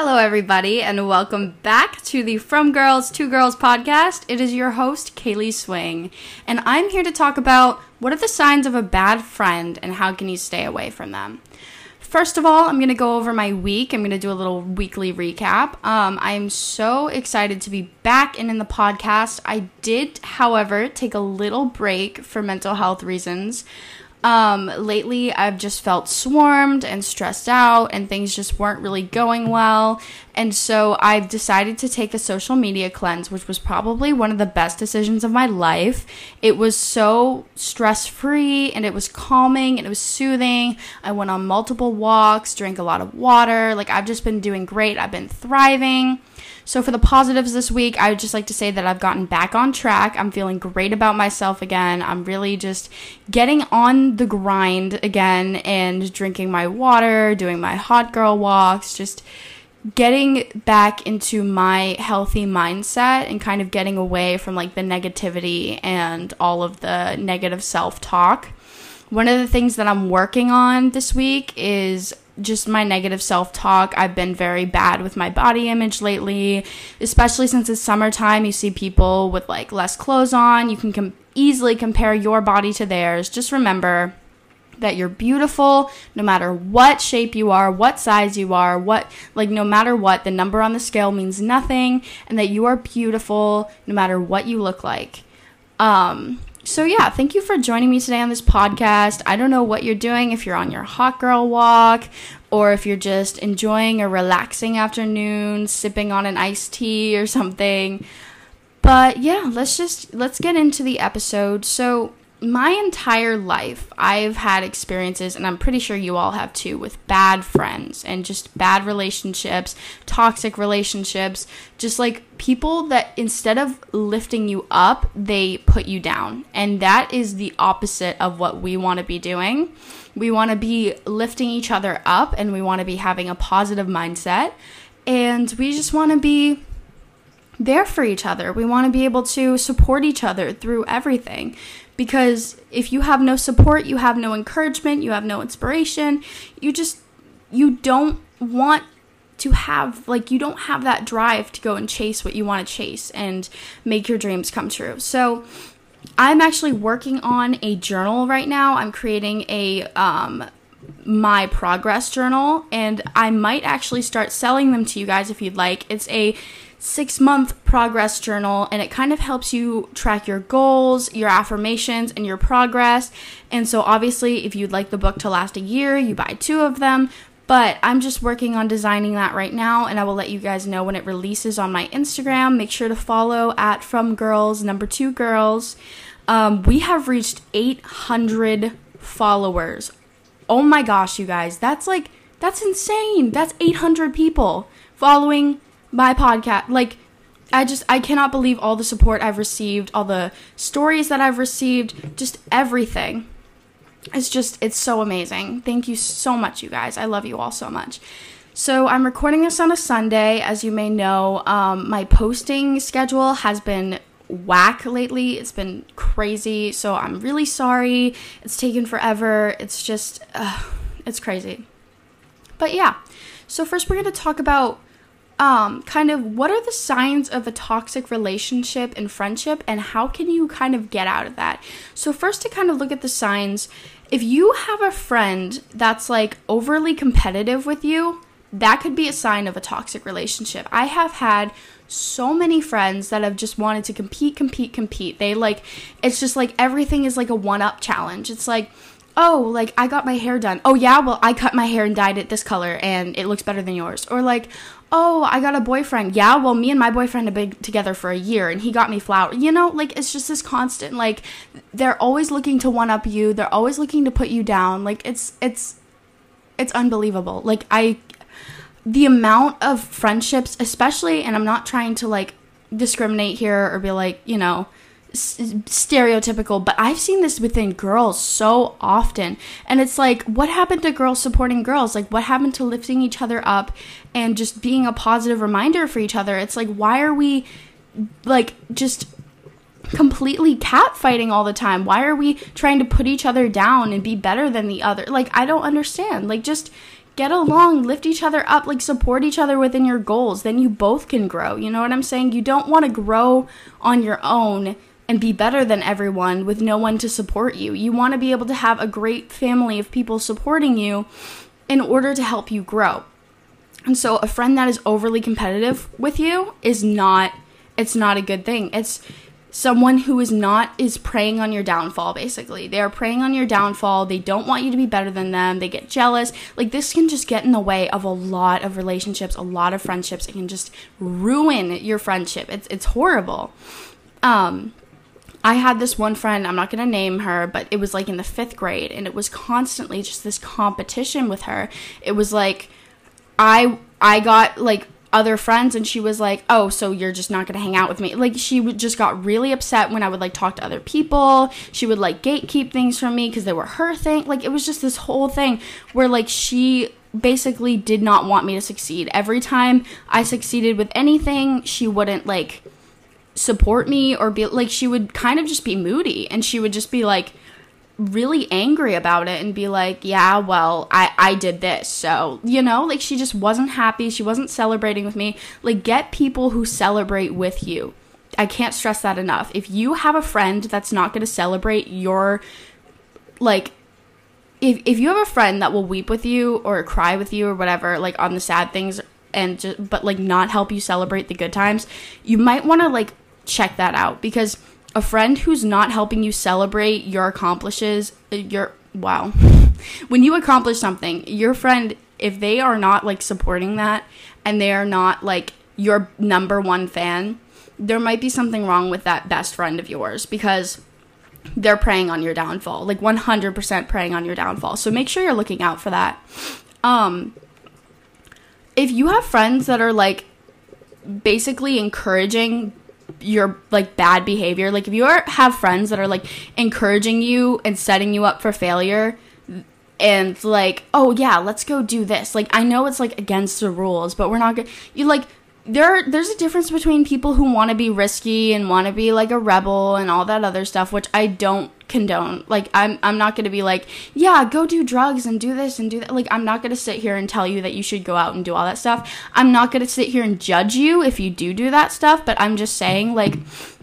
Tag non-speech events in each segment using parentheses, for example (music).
Hello, everybody, and welcome back to the From Girls to Girls podcast. It is your host, Kaylee Swing, and I'm here to talk about what are the signs of a bad friend and how can you stay away from them. First of all, I'm going to go over my week. I'm going to do a little weekly recap. Um, I'm so excited to be back and in the podcast. I did, however, take a little break for mental health reasons. Um, lately, I've just felt swarmed and stressed out, and things just weren't really going well. And so I've decided to take a social media cleanse, which was probably one of the best decisions of my life. It was so stress free and it was calming and it was soothing. I went on multiple walks, drank a lot of water. Like, I've just been doing great. I've been thriving. So, for the positives this week, I would just like to say that I've gotten back on track. I'm feeling great about myself again. I'm really just getting on the grind again and drinking my water, doing my hot girl walks, just getting back into my healthy mindset and kind of getting away from like the negativity and all of the negative self talk. One of the things that I'm working on this week is just my negative self talk. I've been very bad with my body image lately, especially since it's summertime. You see people with like less clothes on. You can com- easily compare your body to theirs. Just remember that you're beautiful no matter what shape you are, what size you are, what, like, no matter what, the number on the scale means nothing, and that you are beautiful no matter what you look like. Um, so, yeah, thank you for joining me today on this podcast. I don't know what you're doing, if you're on your hot girl walk, or if you're just enjoying a relaxing afternoon, sipping on an iced tea or something. But yeah, let's just let's get into the episode. So, my entire life, I've had experiences, and I'm pretty sure you all have too, with bad friends and just bad relationships, toxic relationships, just like people that instead of lifting you up, they put you down. And that is the opposite of what we want to be doing. We want to be lifting each other up and we want to be having a positive mindset. And we just want to be there for each other. We want to be able to support each other through everything. Because if you have no support, you have no encouragement, you have no inspiration, you just, you don't want to have, like, you don't have that drive to go and chase what you want to chase and make your dreams come true. So, I'm actually working on a journal right now. I'm creating a, um, my progress journal and I might actually start selling them to you guys if you'd like. It's a six month progress journal and it kind of helps you track your goals, your affirmations, and your progress. And so, obviously, if you'd like the book to last a year, you buy two of them. But I'm just working on designing that right now, and I will let you guys know when it releases on my Instagram. Make sure to follow at From Girls Number Two Girls. Um, we have reached 800 followers. Oh my gosh, you guys, that's like that's insane. That's 800 people following my podcast. Like, I just, I cannot believe all the support I've received, all the stories that I've received, just everything. It's just, it's so amazing. Thank you so much, you guys. I love you all so much. So, I'm recording this on a Sunday. As you may know, um, my posting schedule has been whack lately. It's been crazy. So, I'm really sorry. It's taken forever. It's just, uh, it's crazy. But yeah. So, first, we're going to talk about um, kind of what are the signs of a toxic relationship and friendship, and how can you kind of get out of that? So, first, to kind of look at the signs, if you have a friend that's like overly competitive with you, that could be a sign of a toxic relationship. I have had so many friends that have just wanted to compete, compete, compete. They like, it's just like everything is like a one up challenge. It's like, oh, like I got my hair done. Oh, yeah, well, I cut my hair and dyed it this color and it looks better than yours. Or like, oh, I got a boyfriend. Yeah, well, me and my boyfriend have been together for a year and he got me flowers. You know, like it's just this constant like they're always looking to one up you. They're always looking to put you down. Like it's it's it's unbelievable. Like I the amount of friendships, especially and I'm not trying to like discriminate here or be like, you know, stereotypical, but I've seen this within girls so often. And it's like, what happened to girls supporting girls? Like, what happened to lifting each other up and just being a positive reminder for each other? It's like, why are we like just completely catfighting all the time? Why are we trying to put each other down and be better than the other? Like, I don't understand. Like, just get along, lift each other up, like support each other within your goals. Then you both can grow. You know what I'm saying? You don't want to grow on your own and be better than everyone with no one to support you. You want to be able to have a great family of people supporting you in order to help you grow. And so a friend that is overly competitive with you is not it's not a good thing. It's someone who is not is preying on your downfall basically. They are preying on your downfall. They don't want you to be better than them. They get jealous. Like this can just get in the way of a lot of relationships, a lot of friendships. It can just ruin your friendship. It's it's horrible. Um I had this one friend, I'm not going to name her, but it was like in the 5th grade and it was constantly just this competition with her. It was like I I got like other friends and she was like, "Oh, so you're just not going to hang out with me." Like she would just got really upset when I would like talk to other people. She would like gatekeep things from me because they were her thing. Like it was just this whole thing where like she basically did not want me to succeed. Every time I succeeded with anything, she wouldn't like support me or be like she would kind of just be moody and she would just be like really angry about it and be like, yeah, well, I, I did this. So, you know, like she just wasn't happy. She wasn't celebrating with me. Like, get people who celebrate with you. I can't stress that enough. If you have a friend that's not going to celebrate your, like, if, if you have a friend that will weep with you or cry with you or whatever, like on the sad things, and just, but like not help you celebrate the good times, you might want to like check that out because a friend who's not helping you celebrate your accomplishes your wow. (laughs) When you accomplish something your friend if they are not like supporting that and they are not like your number one fan there might be something wrong with that best friend of yours because they're preying on your downfall like 100% preying on your downfall. So make sure you're looking out for that. Um if you have friends that are like basically encouraging your like bad behavior. Like if you are have friends that are like encouraging you and setting you up for failure and like oh yeah let's go do this. Like i know it's like against the rules but we're not gonna you like there there's a difference between people who want to be risky and want to be like a rebel and all that other stuff which i don't condone like i'm i'm not going to be like yeah go do drugs and do this and do that like i'm not going to sit here and tell you that you should go out and do all that stuff i'm not going to sit here and judge you if you do do that stuff but i'm just saying like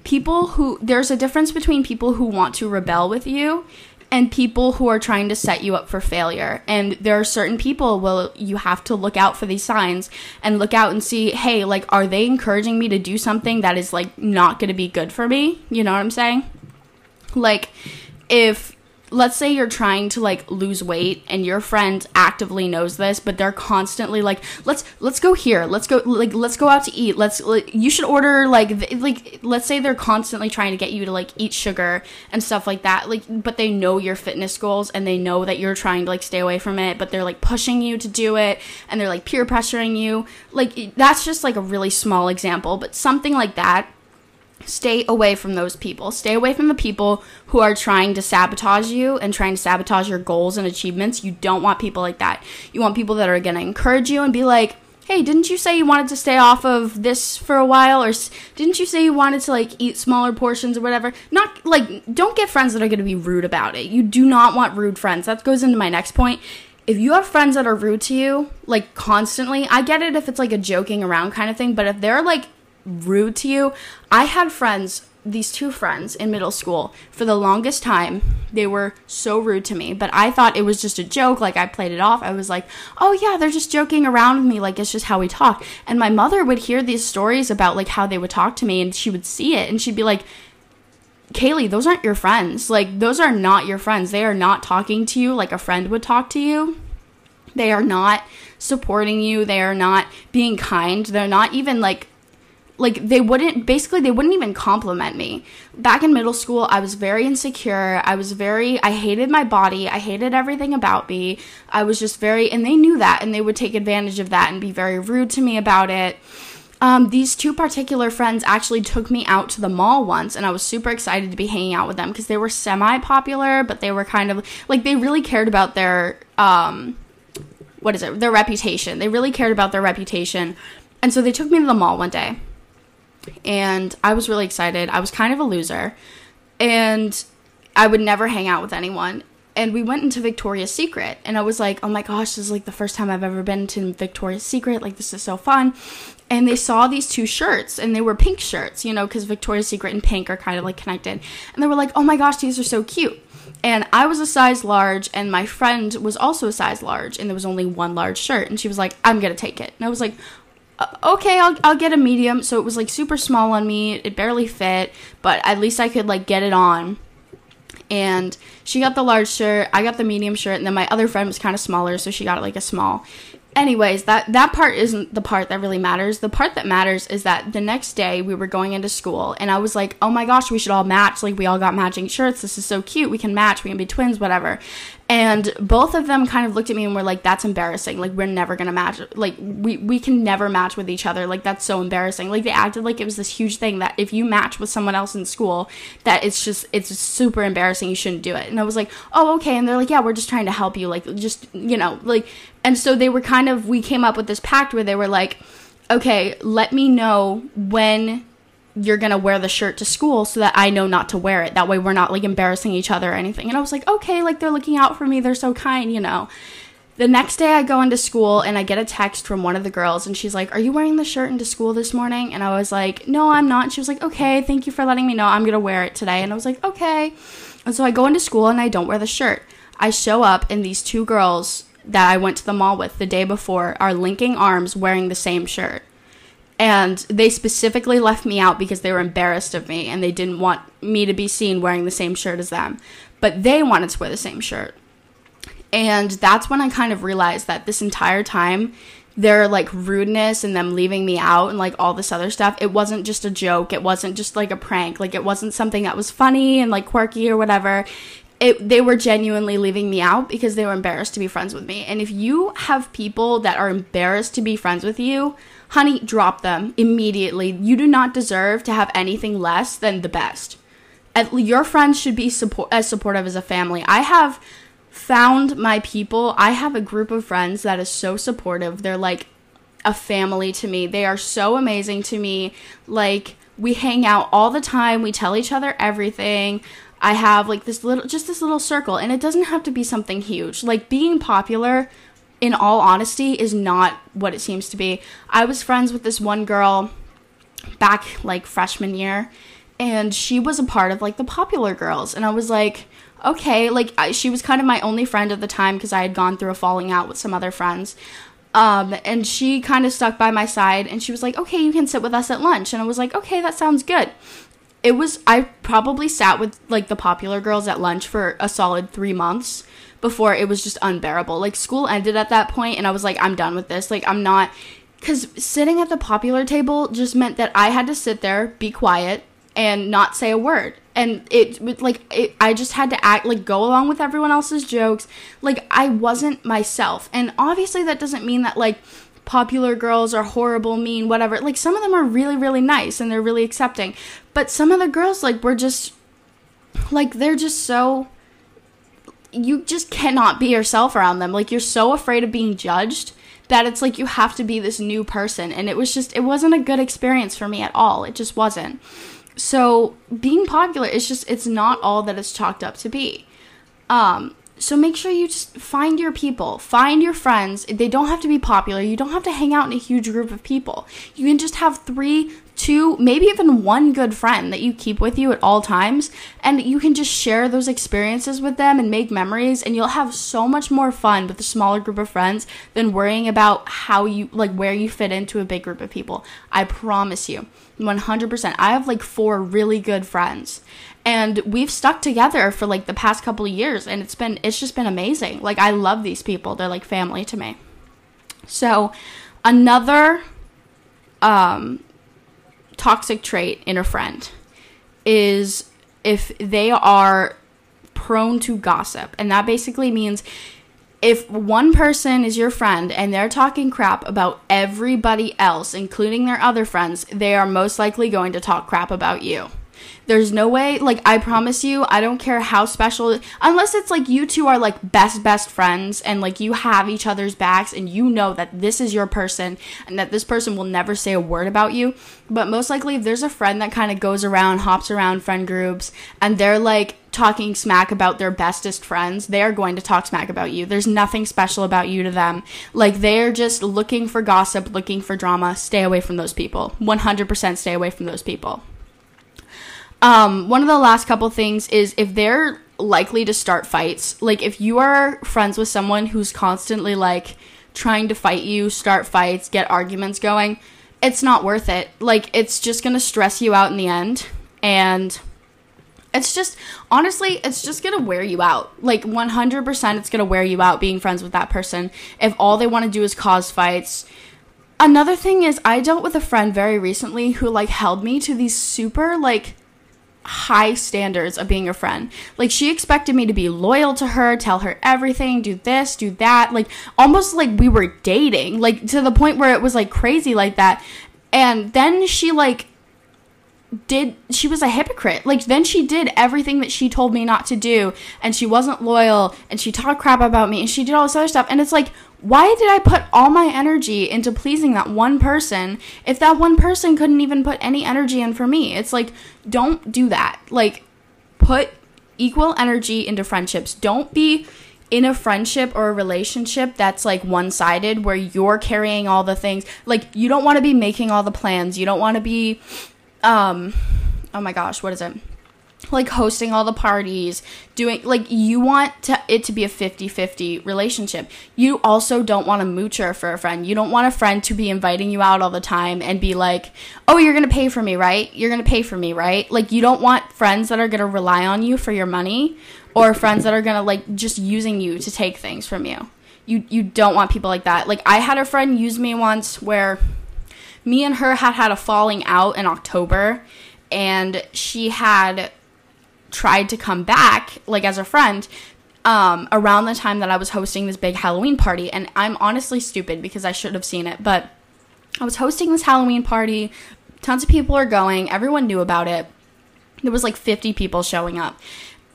people who there's a difference between people who want to rebel with you and people who are trying to set you up for failure. And there are certain people will you have to look out for these signs and look out and see, hey, like are they encouraging me to do something that is like not going to be good for me? You know what I'm saying? Like if let's say you're trying to like lose weight and your friend actively knows this but they're constantly like let's let's go here. Let's go like let's go out to eat. Let's like, you should order like th- like let's say they're constantly trying to get you to like eat sugar and stuff like that like but they know your fitness goals and they know that you're trying to like stay away from it but they're like pushing you to do it and they're like peer pressuring you. Like that's just like a really small example but something like that stay away from those people. Stay away from the people who are trying to sabotage you and trying to sabotage your goals and achievements. You don't want people like that. You want people that are going to encourage you and be like, "Hey, didn't you say you wanted to stay off of this for a while or didn't you say you wanted to like eat smaller portions or whatever?" Not like don't get friends that are going to be rude about it. You do not want rude friends. That goes into my next point if you have friends that are rude to you, like constantly, I get it if it's like a joking around kind of thing, but if they're like rude to you. I had friends, these two friends in middle school, for the longest time, they were so rude to me, but I thought it was just a joke. Like I played it off. I was like, oh yeah, they're just joking around with me. Like it's just how we talk. And my mother would hear these stories about like how they would talk to me and she would see it and she'd be like, Kaylee, those aren't your friends. Like, those are not your friends. They are not talking to you like a friend would talk to you. They are not supporting you. They are not being kind. They're not even like like they wouldn't basically they wouldn't even compliment me. Back in middle school i was very insecure. I was very i hated my body. I hated everything about me. I was just very and they knew that and they would take advantage of that and be very rude to me about it. Um, these two particular friends actually took me out to the mall once and i was super excited to be hanging out with them because they were semi popular but they were kind of like they really cared about their um what is it? Their reputation. They really cared about their reputation. And so they took me to the mall one day and I was really excited. I was kind of a loser, and I would never hang out with anyone. and we went into Victoria's Secret, and I was like, oh my gosh, this is like the first time I've ever been to Victoria's Secret. Like, this is so fun. And they saw these two shirts, and they were pink shirts, you know, because Victoria's Secret and pink are kind of like connected. And they were like, oh my gosh, these are so cute. And I was a size large, and my friend was also a size large, and there was only one large shirt. And she was like, I'm gonna take it. And I was like, Uh, okay, I'll, I'll get a medium. So it was like super small on me. It barely fit, but at least I could like get it on. And she got the large shirt. I got the medium shirt. And then my other friend was kind of smaller so she got like a small. Anyways that that part isn't the part that really matters. The part that matters is that the next day we were going into school and i was like oh my gosh we should all match. Like we all got matching shirts. This is so cute. We can match. We can be twins whatever and both of them kind of looked at me and were like that's embarrassing. Like we're never gonna match like we we can never match with each other. Like that's so embarrassing. Like they acted like it was this huge thing that if you match with someone else in school that it's just it's super embarrassing. You shouldn't do it. And i was like oh okay. And they're like yeah we're just trying to help you. Like just you know like and so they were kind of we came up with this pact where they were like okay let me know when you're gonna wear the shirt to school so that I know not to wear it. That way we're not like embarrassing each other or anything. And I was like, okay, like they're looking out for me. They're so kind, you know. The next day I go into school and I get a text from one of the girls and she's like, Are you wearing the shirt into school this morning? And I was like, No, I'm not. And she was like, Okay, thank you for letting me know. I'm gonna wear it today. And I was like, Okay. And so I go into school and I don't wear the shirt. I show up and these two girls that I went to the mall with the day before are linking arms wearing the same shirt and they specifically left me out because they were embarrassed of me and they didn't want me to be seen wearing the same shirt as them. But they wanted to wear the same shirt. And that's when i kind of realized that this entire time their like rudeness and them leaving me out and like all this other stuff it wasn't just a joke. It wasn't just like a prank. Like it wasn't something that was funny and like quirky or whatever. It, they were genuinely leaving me out because they were embarrassed to be friends with me. And if you have people that are embarrassed to be friends with you, honey, drop them immediately. You do not deserve to have anything less than the best. Your friends should be support, as supportive as a family. I have found my people. I have a group of friends that is so supportive. They're like a family to me. They are so amazing to me. Like we hang out all the time. We tell each other everything. I have like this little just this little circle and it doesn't have to be something huge. Like being popular in all honesty is not what it seems to be. I was friends with this one girl back like freshman year and she was a part of like the popular girls and I was like okay, like I, she was kind of my only friend at the time because I had gone through a falling out with some other friends. Um, and she kind of stuck by my side and she was like, okay, you can sit with us at lunch. And I was like, okay, that sounds good it was I probably sat with like the popular girls at lunch for a solid 3 months before it was just unbearable. Like school ended at that point and I was like I'm done with this. Like I'm not cuz sitting at the popular table just meant that I had to sit there, be quiet and not say a word. And it like it, I just had to act like go along with everyone else's jokes. Like I wasn't myself. And obviously that doesn't mean that like popular girls are horrible, mean, whatever. Like some of them are really, really nice and they're really accepting. But some of the girls, like, were just like they're just so you just cannot be yourself around them. Like you're so afraid of being judged that it's like you have to be this new person and it was just it wasn't a good experience for me at all. It just wasn't. So, being popular is just it's not all that it's chalked up to be. Um so make sure you just find your people, find your friends. They don't have to be popular. You don't have to hang out in a huge group of people. You can just have three, two, maybe even one good friend that you keep with you at all times. And you can just share those experiences with them and make memories. And you'll have so much more fun with a smaller group of friends than worrying about how you, like, where you fit into a big group of people. I promise you, 100%. I have like four really good friends and we've stuck together for like the past couple of years and it's been it's just been amazing like i love these people they're like family to me so another um toxic trait in a friend is if they are prone to gossip. And that basically means if one person is your friend and they're talking crap about everybody else including their other friends they are most likely going to talk crap about you There's no way, like, I promise you, I don't care how special, unless it's like you two are like best, best friends and like you have each other's backs and you know that this is your person and that this person will never say a word about you. But most likely, if there's a friend that kind of goes around, hops around friend groups, and they're like talking smack about their bestest friends, they are going to talk smack about you. There's nothing special about you to them. Like, they're just looking for gossip, looking for drama. Stay away from those people. 100% stay away from those people. Um, one of the last couple things is if they're likely to start fights, like if you are friends with someone who's constantly like trying to fight you, start fights, get arguments going, it's not worth it. Like it's just going to stress you out in the end and it's just honestly it's just to wear you out. Like 100% it's to wear you out being friends with that person if all they want to do is cause fights. Another thing is I dealt with a friend very recently who like held me to these super like high standards of being a friend. Like she expected me to be loyal to her, tell her everything, do this, do that, like almost like we were dating, like to the point where it was like crazy like that. And then she like did she was a hypocrite. Like then she did everything that she told me not to do and she wasn't loyal and she talked crap about me and she did all this other stuff and it's like why did I put all my energy into pleasing that one person if that one person couldn't even put any energy in for me? It's like, don't do that. Like, put equal energy into friendships. Don't be in a friendship or a relationship that's like one sided where you're carrying all the things. Like, you don't want to be making all the plans. You don't want to be, um, oh my gosh, what is it? like hosting all the parties, doing like you want to, it to be a 50-50 relationship. You also don't want a moocher for a friend. You don't want a friend to be inviting you out all the time and be like, "Oh, you're going to pay for me, right? You're going to pay for me, right?" Like you don't want friends that are going to rely on you for your money or friends that are going to like just using you to take things from you. You you don't want people like that. Like I had a friend use me once where me and her had had a falling out in October and she had tried to come back, like as a friend, um, around the time that I was hosting this big Halloween party. And I'm honestly stupid because I should have seen it. But I was hosting this Halloween party. Tons of people are going. Everyone knew about it. There was like 50 people showing up.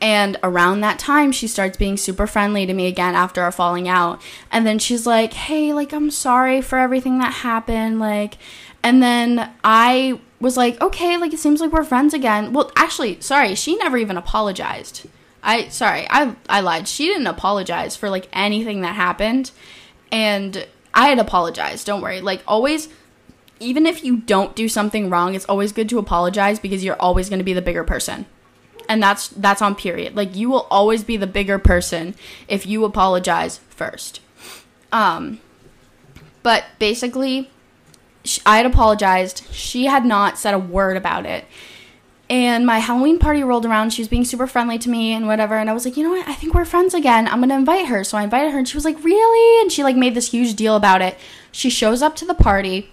And around that time, she starts being super friendly to me again after our falling out. And then she's like, hey, like, I'm sorry for everything that happened. Like, and then I was like, okay, like it seems like we're friends again. Well, actually, sorry, she never even apologized. I sorry, I I lied. She didn't apologize for like anything that happened. And I had apologized. Don't worry. Like always even if you don't do something wrong, it's always good to apologize because you're always going to be the bigger person. And that's that's on period. Like you will always be the bigger person if you apologize first. Um but basically I had apologized. She had not said a word about it. And my Halloween party rolled around. She was being super friendly to me and whatever. And I was like, you know what? I think we're friends again. I'm going to invite her. So I invited her and she was like, really? And she like made this huge deal about it. She shows up to the party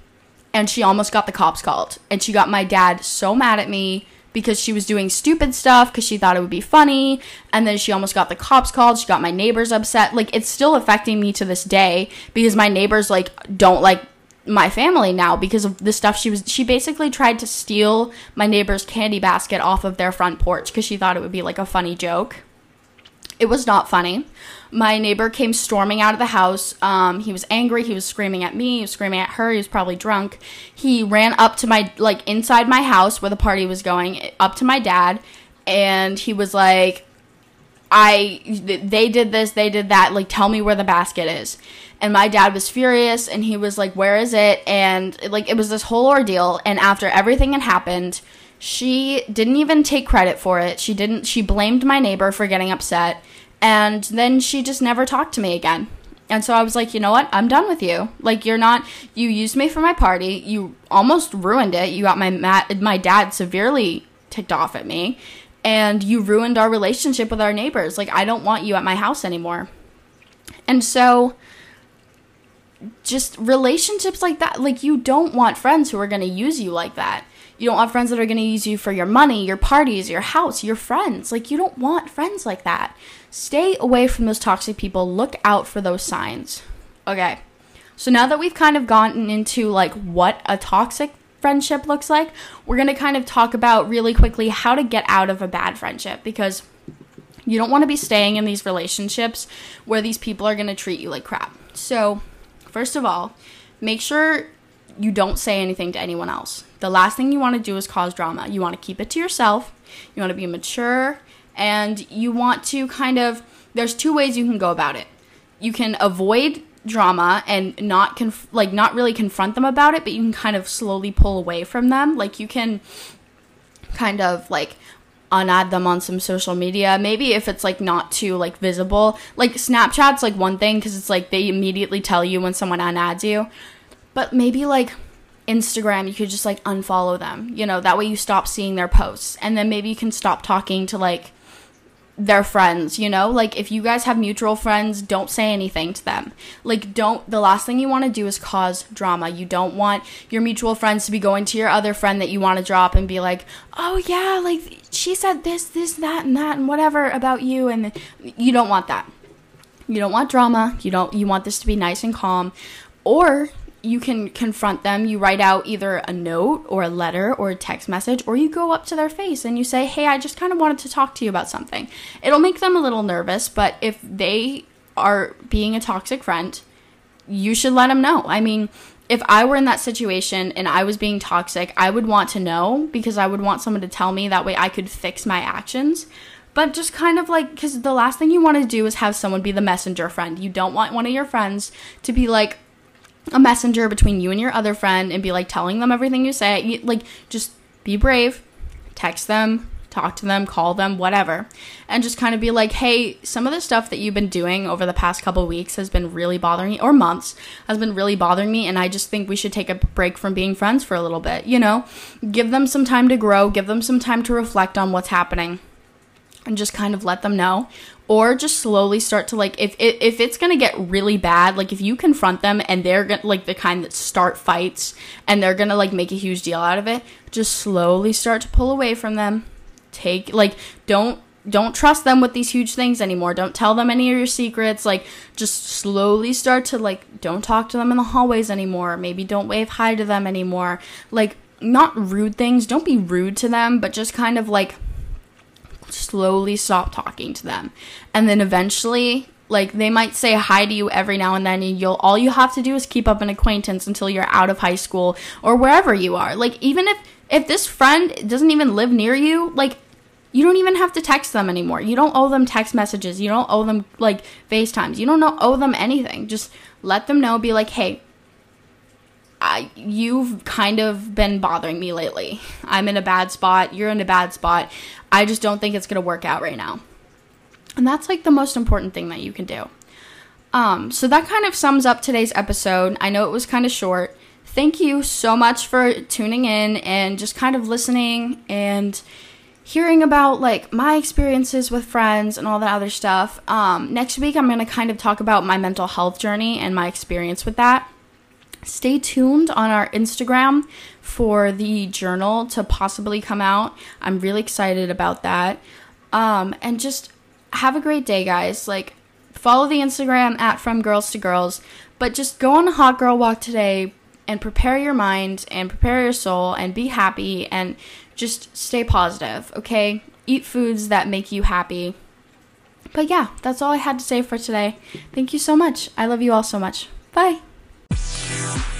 and she almost got the cops called. And she got my dad so mad at me because she was doing stupid stuff because she thought it would be funny. And then she almost got the cops called. She got my neighbors upset. Like it's still affecting me to this day because my neighbors like don't like my family now because of the stuff she was she basically tried to steal my neighbor's candy basket off of their front porch because she thought it would be like a funny joke it was not funny. My neighbor came storming out of the house. Um, he was angry. He was screaming at me. He was screaming at her. He was probably drunk. He ran up to my like inside my house where the party was going up to my dad and he was like i they did this they did that. Like tell me where the basket is. And my dad was furious and he was like where is it? And like it was this whole ordeal. And after everything had happened she didn't even take credit for it she didn't she blamed my neighbor for getting upset and then she just never talked to me again and so I was like, you know what? I'm done with you. Like you're not you used me for my party. You almost ruined it. You got my my dad severely ticked off at me and you ruined our relationship with our neighbors. Like I don't want you at my house anymore. And so just relationships like that. Like, you don't want friends who are going to use you like that. You don't want friends that are going to use you for your money, your parties, your house, your friends. Like, you don't want friends like that. Stay away from those toxic people. Look out for those signs. Okay. So now that we've kind of gotten into like what a toxic friendship looks like, we're going to kind of talk about really quickly how to get out of a bad friendship because you don't want to be staying in these relationships where these people are going to treat you like crap. So, first of all, make sure you don't say anything to anyone else. The last thing you want to do is cause drama. You want to keep it to yourself. You want to be mature and you want to kind of there's two ways you can go about it. You can avoid drama and not conf- like not really confront them about it, but you can kind of slowly pull away from them. Like you can kind of like unadd them on some social media. Maybe if it's like not too like visible. Like Snapchat's like one thing cuz it's like they immediately tell you when someone unadds you. But maybe like Instagram, you could just like unfollow them. You know, that way you stop seeing their posts. And then maybe you can stop talking to like their friends, you know? Like if you guys have mutual friends, don't say anything to them. Like don't the last thing you want to do is cause drama. You don't want your mutual friends to be going to your other friend that you want to drop and be like, "Oh yeah, like she said this, this, that and that and whatever about you." And you don't want that. You don't want drama. You don't you want this to be nice and calm. Or you can confront them. You write out either a note or a letter or a text message, or you go up to their face and you say, Hey, I just kind of wanted to talk to you about something. It'll make them a little nervous, but if they are being a toxic friend, you should let them know. I mean, if I were in that situation and I was being toxic, I would want to know because I would want someone to tell me. That way I could fix my actions. But just kind of like, because the last thing you want to do is have someone be the messenger friend. You don't want one of your friends to be like, a messenger between you and your other friend and be like telling them everything you say. You, like, just be brave, text them, talk to them, call them, whatever, and just kind of be like, hey, some of the stuff that you've been doing over the past couple weeks has been really bothering me, or months has been really bothering me, and I just think we should take a break from being friends for a little bit. You know, give them some time to grow, give them some time to reflect on what's happening and just kind of let them know. Or just slowly start to like if if, if it's gonna get really bad like if you confront them and they're gonna like the kind that start fights and they're gonna like make a huge deal out of it just slowly start to pull away from them. Take like don't don't trust them with these huge things anymore. Don't tell them any of your secrets. Like just slowly start to like don't talk to them in the hallways anymore. Maybe don't wave hi to them anymore. Like not rude things. Don't be rude to them but just kind of like slowly stop talking to them. And then eventually, like they might say hi to you every now and then and you'll all you have to do is keep up an acquaintance until you're out of high school or wherever you are. Like even if if this friend doesn't even live near you, like you don't even have to text them anymore. You don't owe them text messages. You don't owe them like FaceTimes. You don't know, owe them anything. Just let them know be like, "Hey, I, you've kind of been bothering me lately. I'm in a bad spot. You're in a bad spot. I just don't think it's going to work out right now. And that's like the most important thing that you can do. Um, so that kind of sums up today's episode. I know it was kind of short. Thank you so much for tuning in and just kind of listening and hearing about like my experiences with friends and all that other stuff. Um, next week, I'm going to kind of talk about my mental health journey and my experience with that. Stay tuned on our Instagram for the journal to possibly come out. I'm really excited about that. Um, and just have a great day, guys. Like, follow the Instagram at From Girls to Girls, but just go on a hot girl walk today and prepare your mind and prepare your soul and be happy and just stay positive, okay? Eat foods that make you happy. But yeah, that's all I had to say for today. Thank you so much. I love you all so much. Bye. Peace.